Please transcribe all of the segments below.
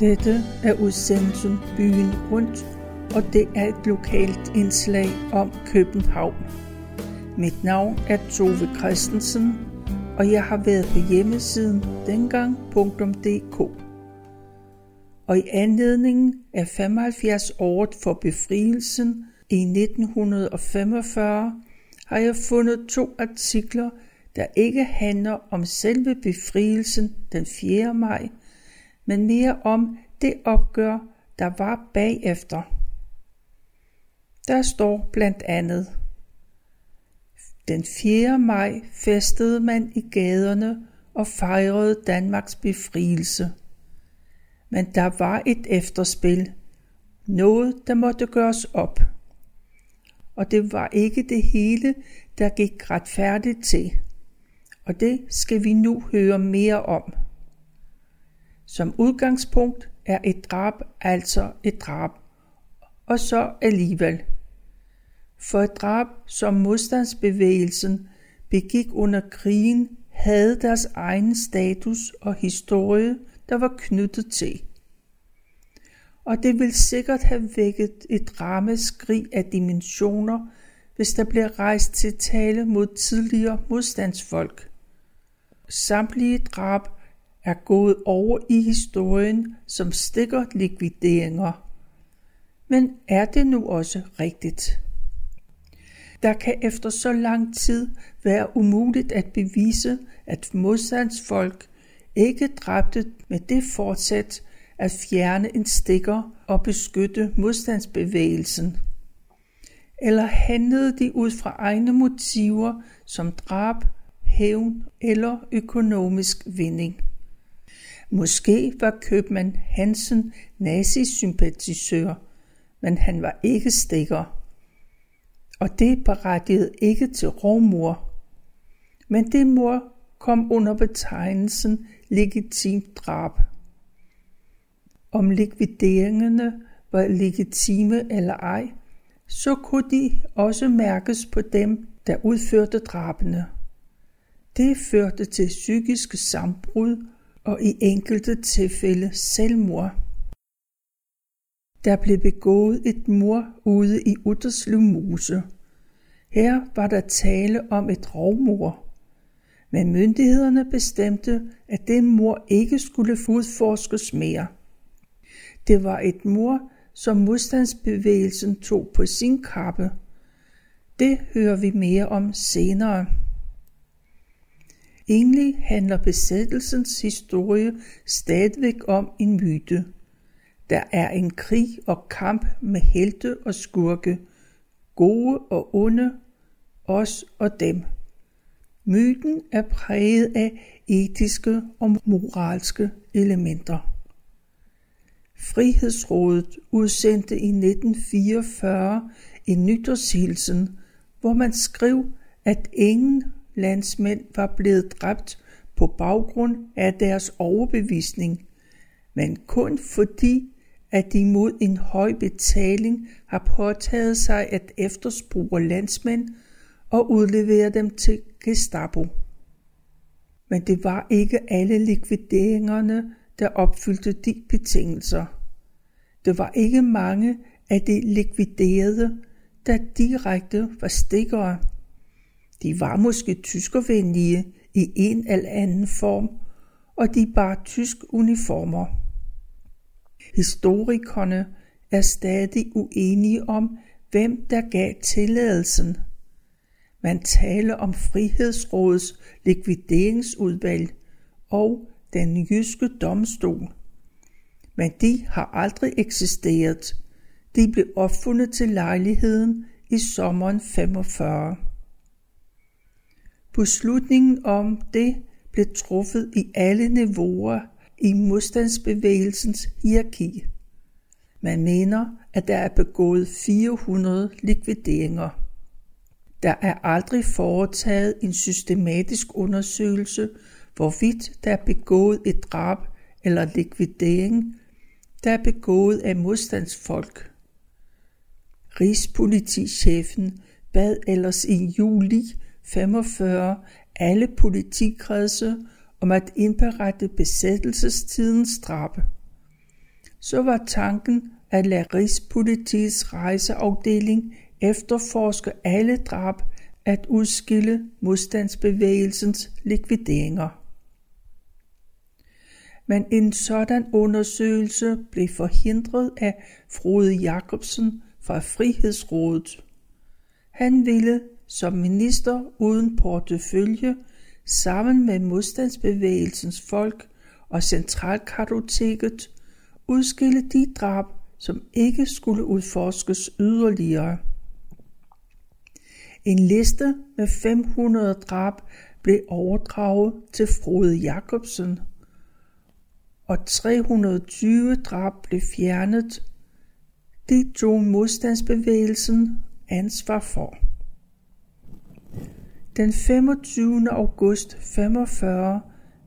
Dette er udsendelsen Byen Rundt, og det er et lokalt indslag om København. Mit navn er Tove Christensen, og jeg har været på hjemmesiden dengang.dk. Og i anledningen af 75 året for befrielsen i 1945 har jeg fundet to artikler, der ikke handler om selve befrielsen den 4. maj, men mere om det opgør, der var bagefter. Der står blandt andet, den 4. maj festede man i gaderne og fejrede Danmarks befrielse. Men der var et efterspil, noget der måtte gøres op. Og det var ikke det hele, der gik retfærdigt til. Og det skal vi nu høre mere om. Som udgangspunkt er et drab altså et drab, og så alligevel. For et drab, som modstandsbevægelsen begik under krigen, havde deres egen status og historie, der var knyttet til. Og det vil sikkert have vækket et rammeskrig af dimensioner, hvis der blev rejst til tale mod tidligere modstandsfolk. Samtlige drab er gået over i historien som stikker likvideringer. Men er det nu også rigtigt? Der kan efter så lang tid være umuligt at bevise, at modstandsfolk ikke dræbte med det fortsæt at fjerne en stikker og beskytte modstandsbevægelsen. Eller handlede de ud fra egne motiver som drab, hævn eller økonomisk vinding. Måske var købmand Hansen nazisympatisør, men han var ikke stikker. Og det berettigede ikke til rovmor. Men det mor kom under betegnelsen legitimt drab. Om likvideringerne var legitime eller ej, så kunne de også mærkes på dem, der udførte drabene. Det førte til psykiske sambrud og i enkelte tilfælde selvmord. Der blev begået et mor ude i Utterslev Mose. Her var der tale om et rovmor. Men myndighederne bestemte, at det mor ikke skulle udforskes mere. Det var et mor, som modstandsbevægelsen tog på sin kappe. Det hører vi mere om senere. Egentlig handler besættelsens historie stadigvæk om en myte. Der er en krig og kamp med helte og skurke, gode og onde, os og dem. Myten er præget af etiske og moralske elementer. Frihedsrådet udsendte i 1944 en nytårshilsen, hvor man skrev, at ingen landsmænd var blevet dræbt på baggrund af deres overbevisning, men kun fordi, at de mod en høj betaling har påtaget sig at efterspore landsmænd og udlevere dem til Gestapo. Men det var ikke alle likvideringerne, der opfyldte de betingelser. Det var ikke mange af de likviderede, der direkte var stikkere. De var måske tyskervenlige i en eller anden form, og de bar tysk uniformer. Historikerne er stadig uenige om, hvem der gav tilladelsen. Man taler om Frihedsrådets likvideringsudvalg og den jyske domstol. Men de har aldrig eksisteret. De blev opfundet til lejligheden i sommeren 45. Beslutningen om det blev truffet i alle niveauer i modstandsbevægelsens hierarki. Man mener, at der er begået 400 likvideringer. Der er aldrig foretaget en systematisk undersøgelse, hvorvidt der er begået et drab eller likvidering, der er begået af modstandsfolk. Rigspolitichefen bad ellers i juli 45 alle politikredse om at indberette besættelsestidens straffe. så var tanken at lade Rigspolitiets rejseafdeling efterforske alle drab at udskille modstandsbevægelsens likvideringer. Men en sådan undersøgelse blev forhindret af Frode Jacobsen fra Frihedsrådet. Han ville som minister uden portefølje sammen med modstandsbevægelsens folk og centralkartoteket udskille de drab, som ikke skulle udforskes yderligere. En liste med 500 drab blev overdraget til Frode Jacobsen, og 320 drab blev fjernet. Det tog modstandsbevægelsen ansvar for. Den 25. august 45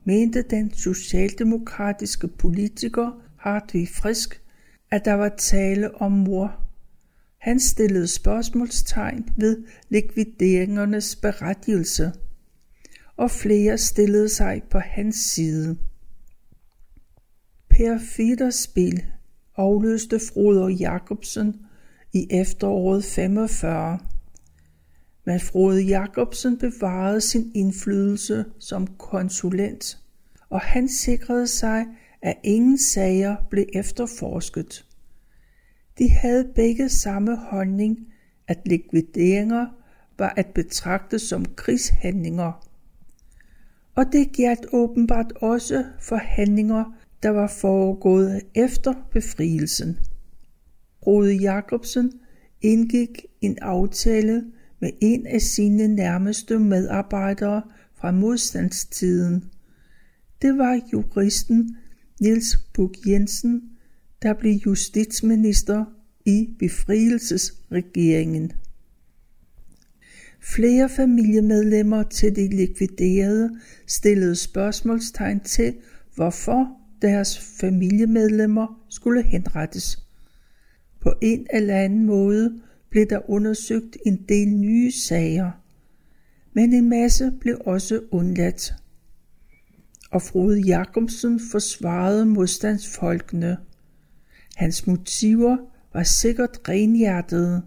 mente den socialdemokratiske politiker Hartvig Frisk, at der var tale om mor. Han stillede spørgsmålstegn ved likvideringernes berettigelse, og flere stillede sig på hans side. Per Fiederspil afløste Froder Jacobsen i efteråret 45. Men Frode Jacobsen bevarede sin indflydelse som konsulent, og han sikrede sig, at ingen sager blev efterforsket. De havde begge samme holdning, at likvideringer var at betragte som krigshandlinger. Og det galt åbenbart også for handlinger, der var foregået efter befrielsen. Rode Jacobsen indgik en aftale med en af sine nærmeste medarbejdere fra modstandstiden. Det var juristen Niels Bug Jensen, der blev justitsminister i befrielsesregeringen. Flere familiemedlemmer til de likviderede stillede spørgsmålstegn til, hvorfor deres familiemedlemmer skulle henrettes. På en eller anden måde blev der undersøgt en del nye sager, men en masse blev også undladt. Og Frode Jacobsen forsvarede modstandsfolkene. Hans motiver var sikkert renhjertede,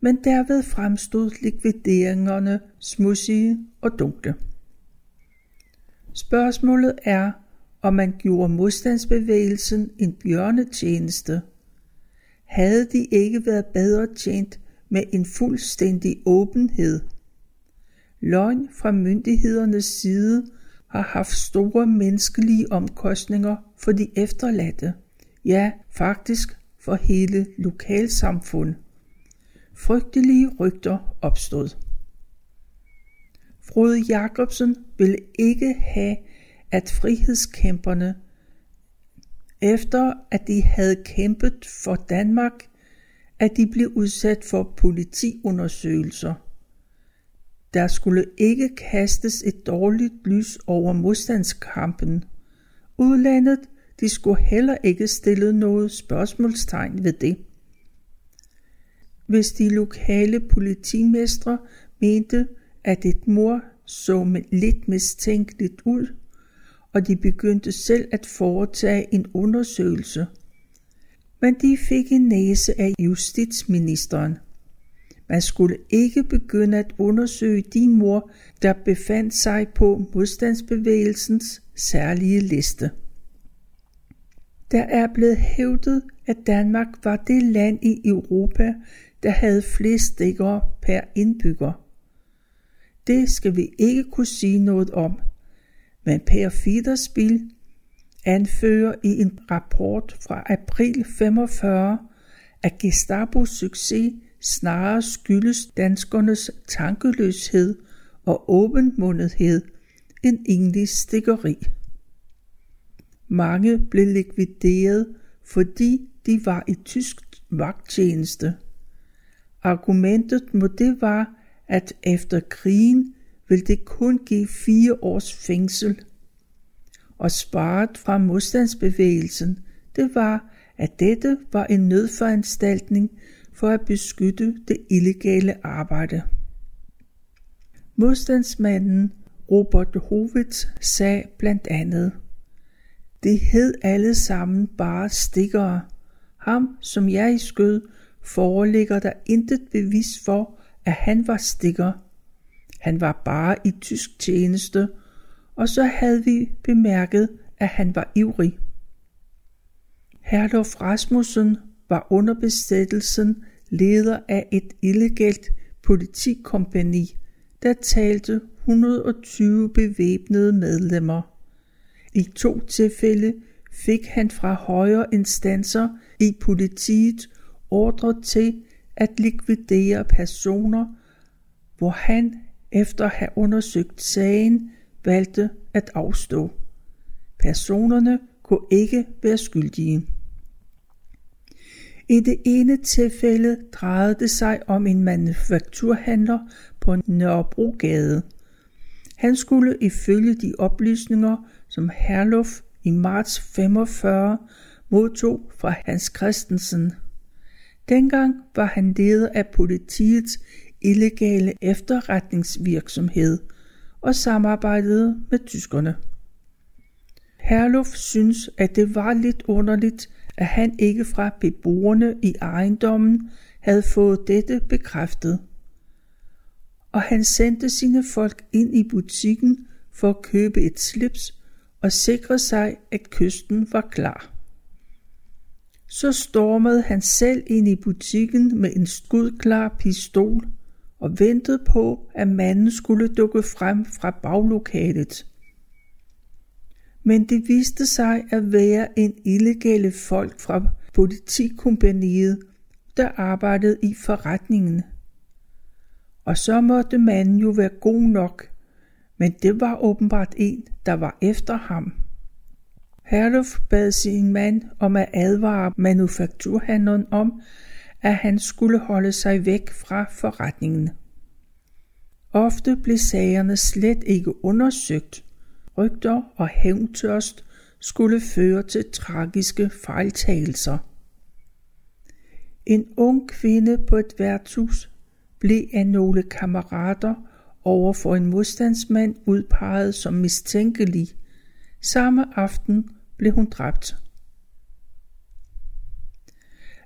men derved fremstod likvideringerne smudsige og dunkle. Spørgsmålet er, om man gjorde modstandsbevægelsen en bjørnetjeneste – havde de ikke været bedre tjent med en fuldstændig åbenhed. Løgn fra myndighedernes side har haft store menneskelige omkostninger for de efterladte, ja faktisk for hele lokalsamfund. Frygtelige rygter opstod. Frode Jacobsen ville ikke have, at frihedskæmperne efter at de havde kæmpet for Danmark, at de blev udsat for politiundersøgelser. Der skulle ikke kastes et dårligt lys over modstandskampen. Udlandet, de skulle heller ikke stille noget spørgsmålstegn ved det. Hvis de lokale politimestre mente, at et mor så lidt mistænkeligt ud, og de begyndte selv at foretage en undersøgelse. Men de fik en næse af justitsministeren. Man skulle ikke begynde at undersøge de mor, der befandt sig på modstandsbevægelsens særlige liste. Der er blevet hævdet, at Danmark var det land i Europa, der havde flest stikkere per indbygger. Det skal vi ikke kunne sige noget om – men Per Fiederspil anfører i en rapport fra april 45, at Gestapos succes snarere skyldes danskernes tankeløshed og åbenmundethed end egentlig stikkeri. Mange blev likvideret, fordi de var i tysk vagttjeneste. Argumentet mod det var, at efter krigen vil det kun give fire års fængsel. Og sparet fra modstandsbevægelsen, det var, at dette var en nødforanstaltning for at beskytte det illegale arbejde. Modstandsmanden Robert Hovitz sagde blandt andet, det hed alle sammen bare stikkere. Ham, som jeg i skød, foreligger der intet bevis for, at han var stikker. Han var bare i tysk tjeneste, og så havde vi bemærket, at han var ivrig. Herlof Rasmussen var under besættelsen leder af et illegalt politikompani, der talte 120 bevæbnede medlemmer. I to tilfælde fik han fra højere instanser i politiet ordre til at likvidere personer, hvor han efter at have undersøgt sagen valgte at afstå. Personerne kunne ikke være skyldige. I det ene tilfælde drejede det sig om en manufakturhandler på Nørrebrogade. Han skulle ifølge de oplysninger, som Herluf i marts 45 modtog fra Hans Christensen. Dengang var han leder af politiets illegale efterretningsvirksomhed og samarbejdede med tyskerne. Herluf synes, at det var lidt underligt, at han ikke fra beboerne i ejendommen havde fået dette bekræftet. Og han sendte sine folk ind i butikken for at købe et slips og sikre sig, at kysten var klar. Så stormede han selv ind i butikken med en skudklar pistol og ventede på, at manden skulle dukke frem fra baglokalet men det viste sig at være en illegale folk fra politikompaniet, der arbejdede i forretningen. Og så måtte manden jo være god nok, men det var åbenbart en, der var efter ham. Herluf bad sin mand om at advare manufakturhandleren om, at han skulle holde sig væk fra forretningen. Ofte blev sagerne slet ikke undersøgt, rygter og hævntørst skulle føre til tragiske fejltagelser. En ung kvinde på et værtshus blev af nogle kammerater over for en modstandsmand udpeget som mistænkelig. Samme aften blev hun dræbt.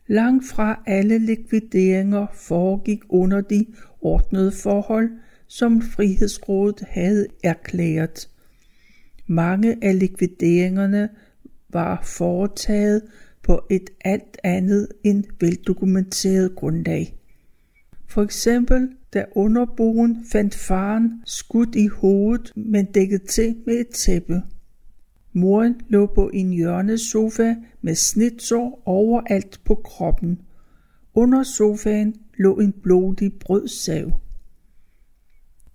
Langt fra alle likvideringer foregik under de ordnede forhold, som Frihedsrådet havde erklæret. Mange af likvideringerne var foretaget på et alt andet end veldokumenteret grundlag. For eksempel da underboen fandt faren skudt i hovedet, men dækket til med et tæppe. Moren lå på en hjørnesofa med snitsår overalt på kroppen. Under sofaen lå en blodig brødsav.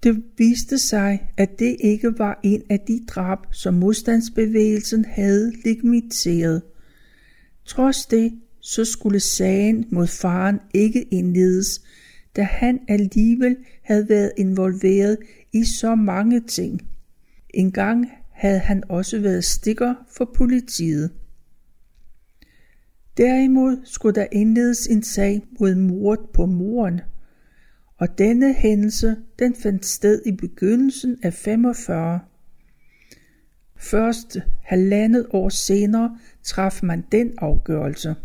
Det viste sig, at det ikke var en af de drab, som modstandsbevægelsen havde legitimiseret. Trods det, så skulle sagen mod faren ikke indledes, da han alligevel havde været involveret i så mange ting. En gang havde han også været stikker for politiet. Derimod skulle der indledes en sag mod mordet på moren – og denne hændelse den fandt sted i begyndelsen af 45. Først halvandet år senere traf man den afgørelse.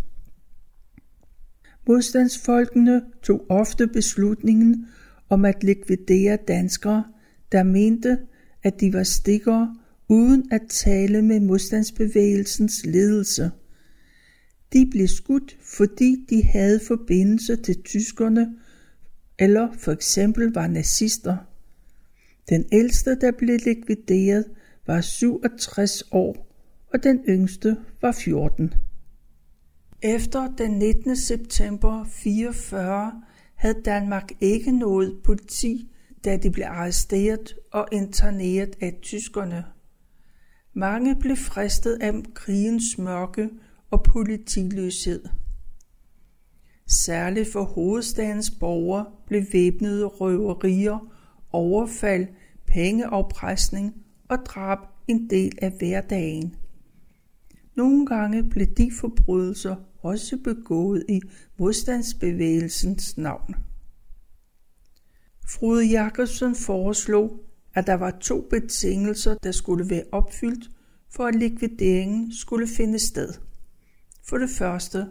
Modstandsfolkene tog ofte beslutningen om at likvidere danskere, der mente, at de var stikkere, uden at tale med modstandsbevægelsens ledelse. De blev skudt, fordi de havde forbindelse til tyskerne eller for eksempel var nazister. Den ældste, der blev likvideret, var 67 år, og den yngste var 14. Efter den 19. september 44 havde Danmark ikke noget politi, da de blev arresteret og interneret af tyskerne. Mange blev fristet af krigens mørke og politiløshed. Særligt for hovedstadens borgere blev væbnede røverier, overfald, pengeoppresning og drab en del af hverdagen. Nogle gange blev de forbrydelser også begået i modstandsbevægelsens navn. Frode Jakobsen foreslog, at der var to betingelser, der skulle være opfyldt, for at likvideringen skulle finde sted. For det første,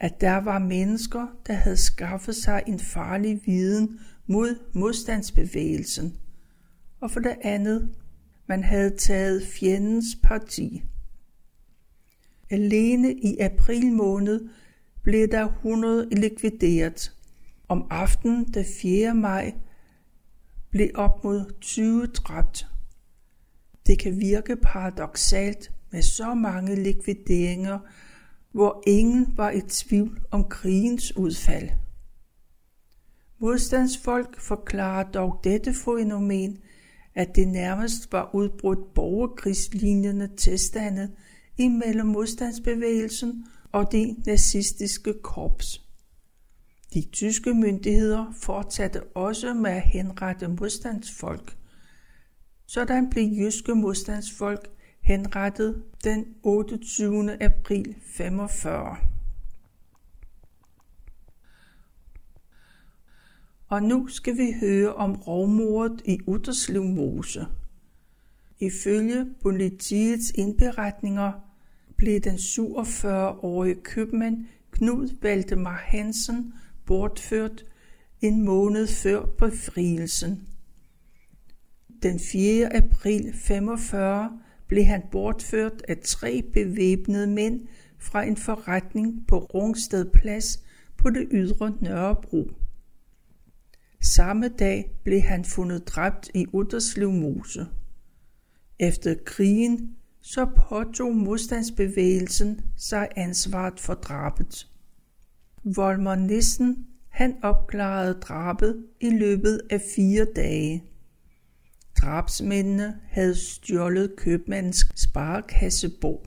at der var mennesker, der havde skaffet sig en farlig viden mod modstandsbevægelsen, og for det andet, man havde taget fjendens parti. Alene i april måned blev der 100 likvideret. Om aftenen den 4. maj blev op mod 20 dræbt. Det kan virke paradoxalt med så mange likvideringer, hvor ingen var i tvivl om krigens udfald. Modstandsfolk forklarer dog dette fænomen, at det nærmest var udbrudt borgerkrigslignende tilstande imellem modstandsbevægelsen og det nazistiske korps. De tyske myndigheder fortsatte også med at henrette modstandsfolk. Sådan blev jyske modstandsfolk henrettet den 28. april 45. Og nu skal vi høre om rovmordet i Utterslev Mose. Ifølge politiets indberetninger blev den 47-årige købmand Knud Valdemar Hansen bortført en måned før befrielsen. Den 4. april 45 blev han bortført af tre bevæbnede mænd fra en forretning på Rungsted Plads på det ydre Nørrebro. Samme dag blev han fundet dræbt i Utterslev Mose. Efter krigen så påtog modstandsbevægelsen sig ansvaret for drabet. Volmer Nissen han opklarede drabet i løbet af fire dage. Drabsmændene havde stjålet købmandens sparekassebog,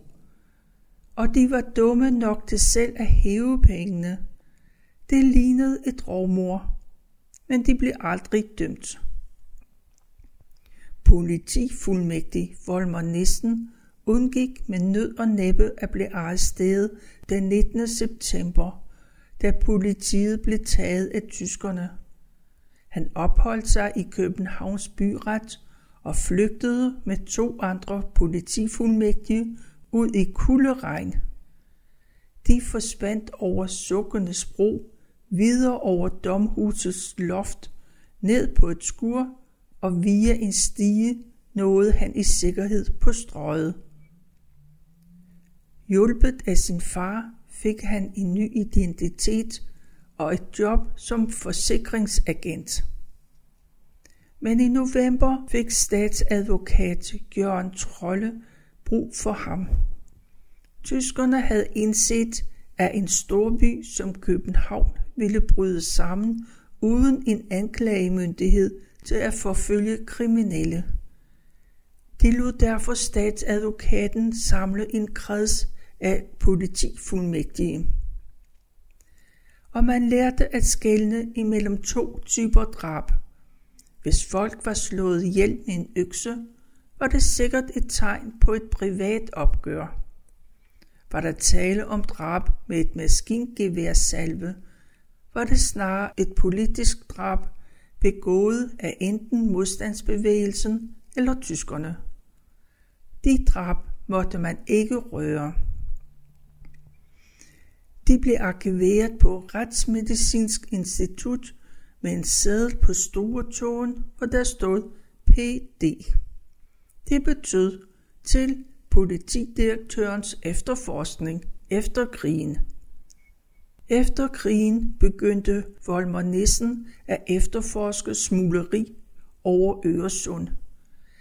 og de var dumme nok til selv at hæve pengene. Det lignede et rovmor, men de blev aldrig dømt. Politifuldmægtig Volmer Nissen undgik med nød og næppe at blive arresteret den 19. september, da politiet blev taget af tyskerne. Han opholdt sig i Københavns byret og flygtede med to andre politifuldmægtige ud i kulderegn. De forsvandt over Sukkernes bro, videre over domhusets loft, ned på et skur og via en stige nåede han i sikkerhed på strøget. Hjulpet af sin far fik han en ny identitet og et job som forsikringsagent. Men i november fik statsadvokat Jørgen Trolle brug for ham. Tyskerne havde indset, at en storby som København ville bryde sammen uden en anklagemyndighed til at forfølge kriminelle. De lod derfor statsadvokaten samle en kreds af politifuldmægtige. Og man lærte at skelne imellem to typer drab. Hvis folk var slået ihjel med en økse, var det sikkert et tegn på et privat opgør. Var der tale om drab med et maskingevær salve, var det snarere et politisk drab begået af enten modstandsbevægelsen eller tyskerne. De drab måtte man ikke røre. De blev arkiveret på Retsmedicinsk Institut med en sædel på store tåen, hvor der stod PD. Det betød til politidirektørens efterforskning efter krigen. Efter krigen begyndte Volmer Nissen at efterforske smugleri over Øresund.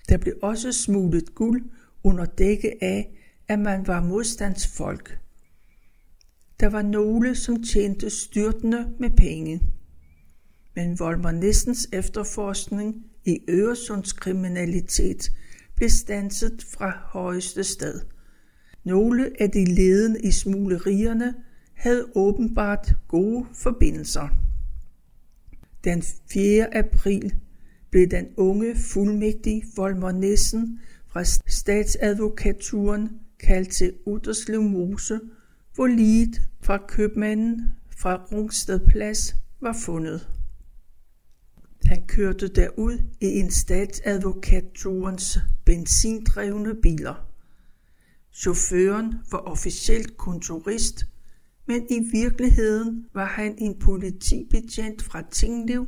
Der blev også smuglet guld under dække af, at man var modstandsfolk. Der var nogle, som tjente styrtende med penge. Men Volmer Nissens efterforskning i Øresundskriminalitet blev stanset fra højeste sted. Nogle af de ledende i smuglerierne havde åbenbart gode forbindelser. Den 4. april blev den unge fuldmægtig Volmer Nissen fra statsadvokaturen kaldt til Utterslev Mose, hvor liget fra købmanden fra Rungsted Plads var fundet. Han kørte derud i en statsadvokaturens benzindrevne biler. Chaufføren var officielt kontorist, men i virkeligheden var han en politibetjent fra Tinglev.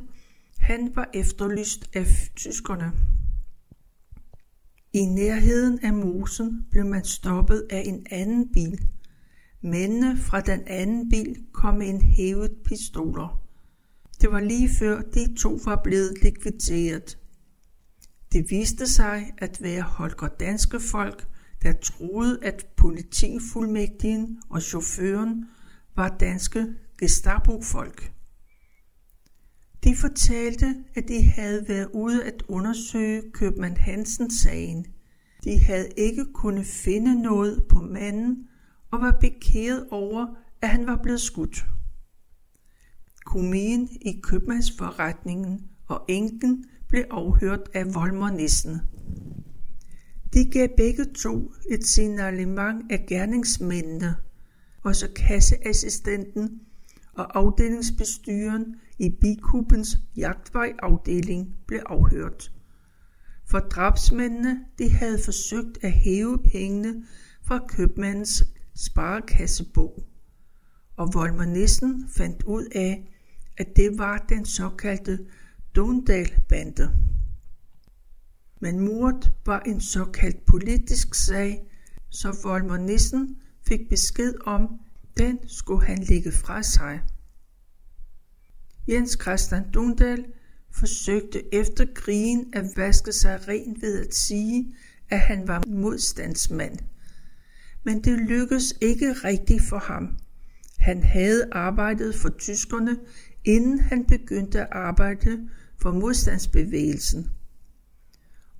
Han var efterlyst af tyskerne. I nærheden af mosen blev man stoppet af en anden bil. Mændene fra den anden bil kom med en hævet pistoler. Det var lige før de to var blevet likvideret. Det viste sig at være Holger Danske folk, der troede, at politifuldmægtigen og chaufføren var danske Gestapo-folk. De fortalte, at de havde været ude at undersøge købmand Hansen-sagen. De havde ikke kunnet finde noget på manden og var bekæret over, at han var blevet skudt. Komien i købmandsforretningen og enken blev afhørt af Volmer Nissen. De gav begge to et signalement af gerningsmændene, og så kasseassistenten og afdelingsbestyren i Bikubens jagtvejafdeling blev afhørt. For drabsmændene de havde forsøgt at hæve pengene fra købmandens sparekassebog, og Volmer Nissen fandt ud af, at det var den såkaldte Dundal-bande. Men mordet var en såkaldt politisk sag, så Volmer Nissen fik besked om, den skulle han lægge fra sig. Jens Christian Dundal forsøgte efter krigen at vaske sig ren ved at sige, at han var modstandsmand. Men det lykkedes ikke rigtigt for ham. Han havde arbejdet for tyskerne, inden han begyndte at arbejde for modstandsbevægelsen.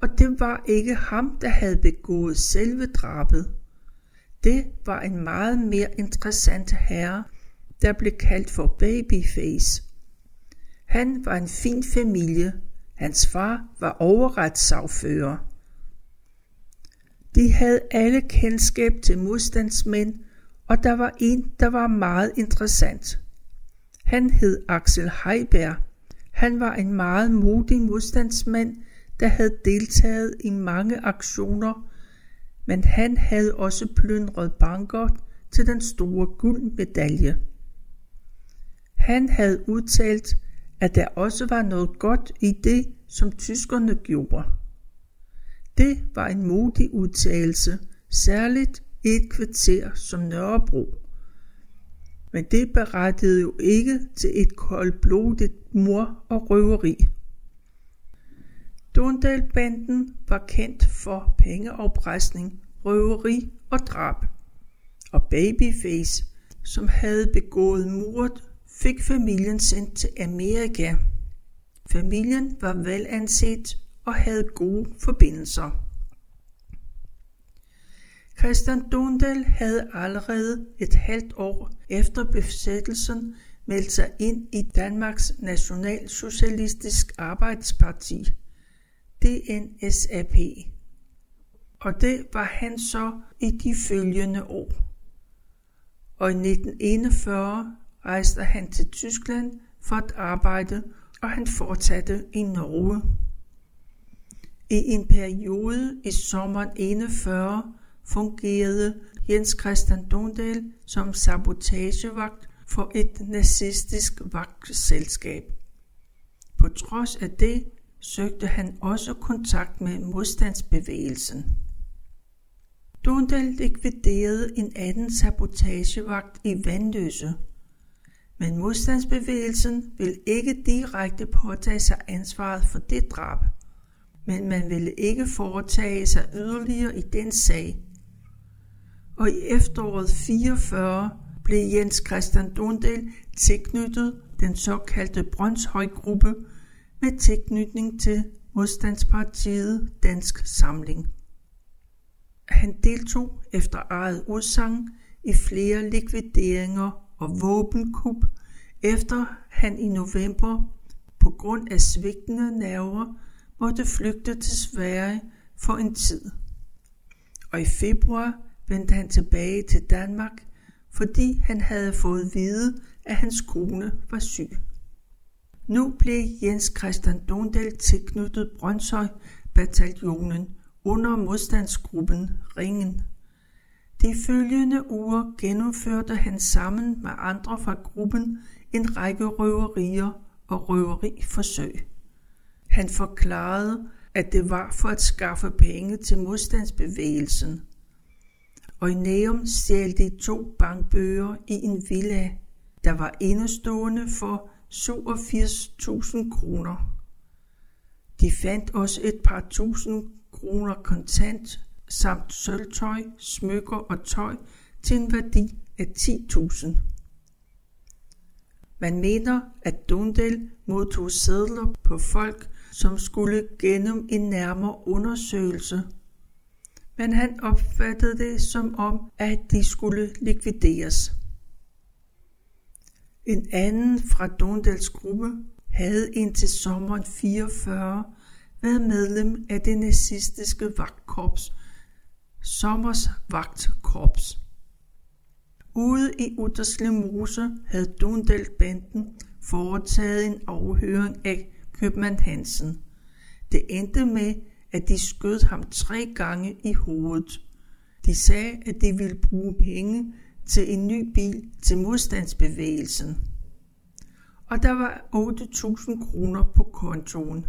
Og det var ikke ham, der havde begået selve drabet. Det var en meget mere interessant herre, der blev kaldt for Babyface. Han var en fin familie. Hans far var overretssagfører. De havde alle kendskab til modstandsmænd, og der var en, der var meget interessant. Han hed Axel Heiberg. Han var en meget modig modstandsmand, der havde deltaget i mange aktioner, men han havde også plyndret banker til den store guldmedalje. Han havde udtalt, at der også var noget godt i det, som tyskerne gjorde. Det var en modig udtalelse, særligt i et kvarter som Nørrebro. Men det berettede jo ikke til et koldblodigt mor og røveri. Dundalbanden var kendt for pengeafpresning, røveri og drab. Og Babyface, som havde begået mordet, fik familien sendt til Amerika. Familien var velanset og havde gode forbindelser. Christian Dundel havde allerede et halvt år efter besættelsen meldt sig ind i Danmarks Nationalsocialistisk Arbejdsparti, DNSAP. Og det var han så i de følgende år. Og i 1941 rejste han til Tyskland for at arbejde, og han fortsatte i Norge. I en periode i sommeren 41 fungerede Jens Christian Dondal som sabotagevagt for et nazistisk vagtselskab. På trods af det søgte han også kontakt med modstandsbevægelsen. Dondal likviderede en anden sabotagevagt i Vandløse, men modstandsbevægelsen vil ikke direkte påtage sig ansvaret for det drab, men man ville ikke foretage sig yderligere i den sag. Og i efteråret 44 blev Jens Christian Dundel tilknyttet den såkaldte Brøndshøj-gruppe med tilknytning til modstandspartiet Dansk Samling. Han deltog efter eget udsagn i flere likvideringer og våbenkup, efter han i november på grund af svigtende nerver måtte flygte til Sverige for en tid. Og i februar vendte han tilbage til Danmark, fordi han havde fået at vide, at hans kone var syg. Nu blev Jens Christian Dondel tilknyttet Brøndshøj bataljonen under modstandsgruppen Ringen. De følgende uger gennemførte han sammen med andre fra gruppen en række røverier og røveriforsøg. Han forklarede, at det var for at skaffe penge til modstandsbevægelsen. Og i stjal de to bankbøger i en villa, der var indestående for 87.000 kroner. De fandt også et par tusind kroner kontant samt sølvtøj, smykker og tøj til en værdi af 10.000. Man mener, at Dundel modtog sædler på folk, som skulle gennem en nærmere undersøgelse. Men han opfattede det som om, at de skulle likvideres. En anden fra Dondals gruppe havde indtil sommeren 44 været medlem af det nazistiske vagtkorps, Sommers Vagtkorps. Ude i Utterslev Mose havde Dundel-banden foretaget en afhøring af købmand Hansen. Det endte med, at de skød ham tre gange i hovedet. De sagde, at de ville bruge penge til en ny bil til modstandsbevægelsen. Og der var 8.000 kroner på kontoen.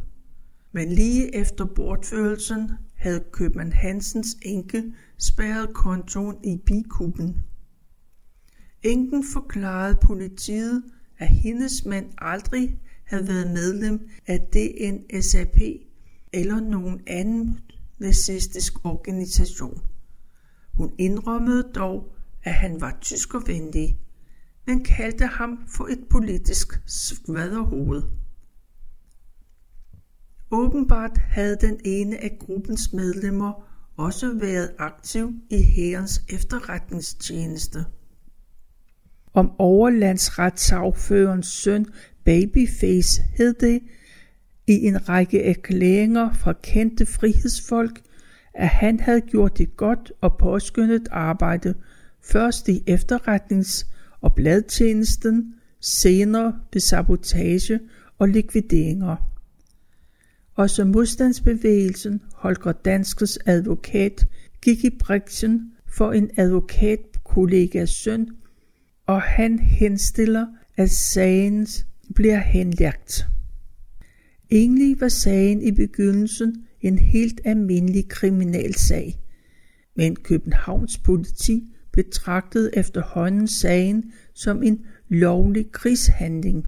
Men lige efter bortførelsen havde købmand Hansens enke spærret kontoen i bikuben. Enken forklarede politiet, at hendes mand aldrig havde været medlem af DNSAP eller nogen anden nazistisk organisation. Hun indrømmede dog, at han var tyskervenlig, men kaldte ham for et politisk svaderhoved. Åbenbart havde den ene af gruppens medlemmer også været aktiv i hærens efterretningstjeneste. Om overlandsretssagførens søn Babyface hed det i en række erklæringer fra kendte frihedsfolk, at han havde gjort et godt og påskyndet arbejde, først i efterretnings- og bladtjenesten, senere ved sabotage og likvideringer. Også modstandsbevægelsen Holger Danskes advokat gik i bræksen for en advokatkollegas søn, og han henstiller, at sagens bliver henlagt. Egentlig var sagen i begyndelsen en helt almindelig kriminalsag, men Københavns politi betragtede efterhånden sagen som en lovlig krigshandling.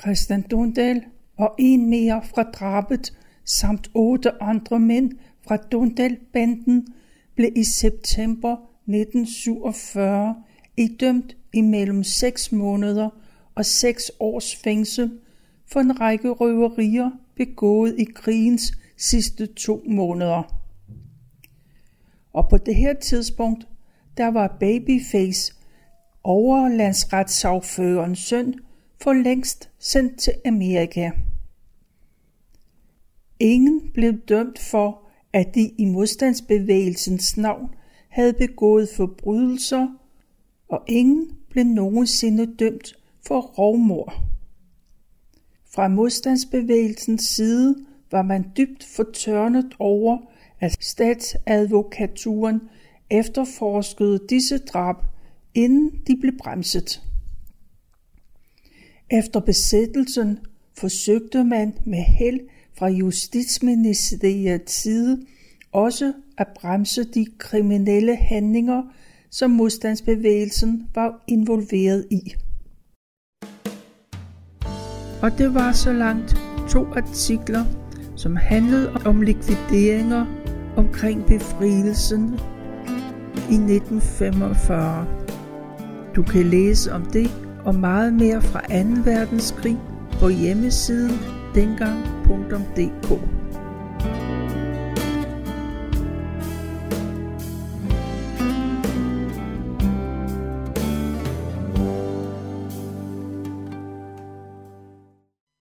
Christian Dundal og en mere fra drabet samt otte andre mænd fra Dundal-banden blev i september 1947 idømt imellem 6 måneder og 6 års fængsel for en række røverier begået i krigens sidste to måneder. Og på det her tidspunkt, der var Babyface overlandsretssagførerens søn for længst sendt til Amerika. Ingen blev dømt for, at de i modstandsbevægelsens navn havde begået forbrydelser, og ingen blev nogensinde dømt for rovmor. Fra modstandsbevægelsens side var man dybt fortørnet over, at statsadvokaturen efterforskede disse drab, inden de blev bremset. Efter besættelsen forsøgte man med held fra Justitsministeriets side også at bremse de kriminelle handlinger, som modstandsbevægelsen var involveret i. Og det var så langt to artikler, som handlede om likvideringer omkring befrielsen i 1945. Du kan læse om det og meget mere fra 2. verdenskrig på hjemmesiden dengang.dk.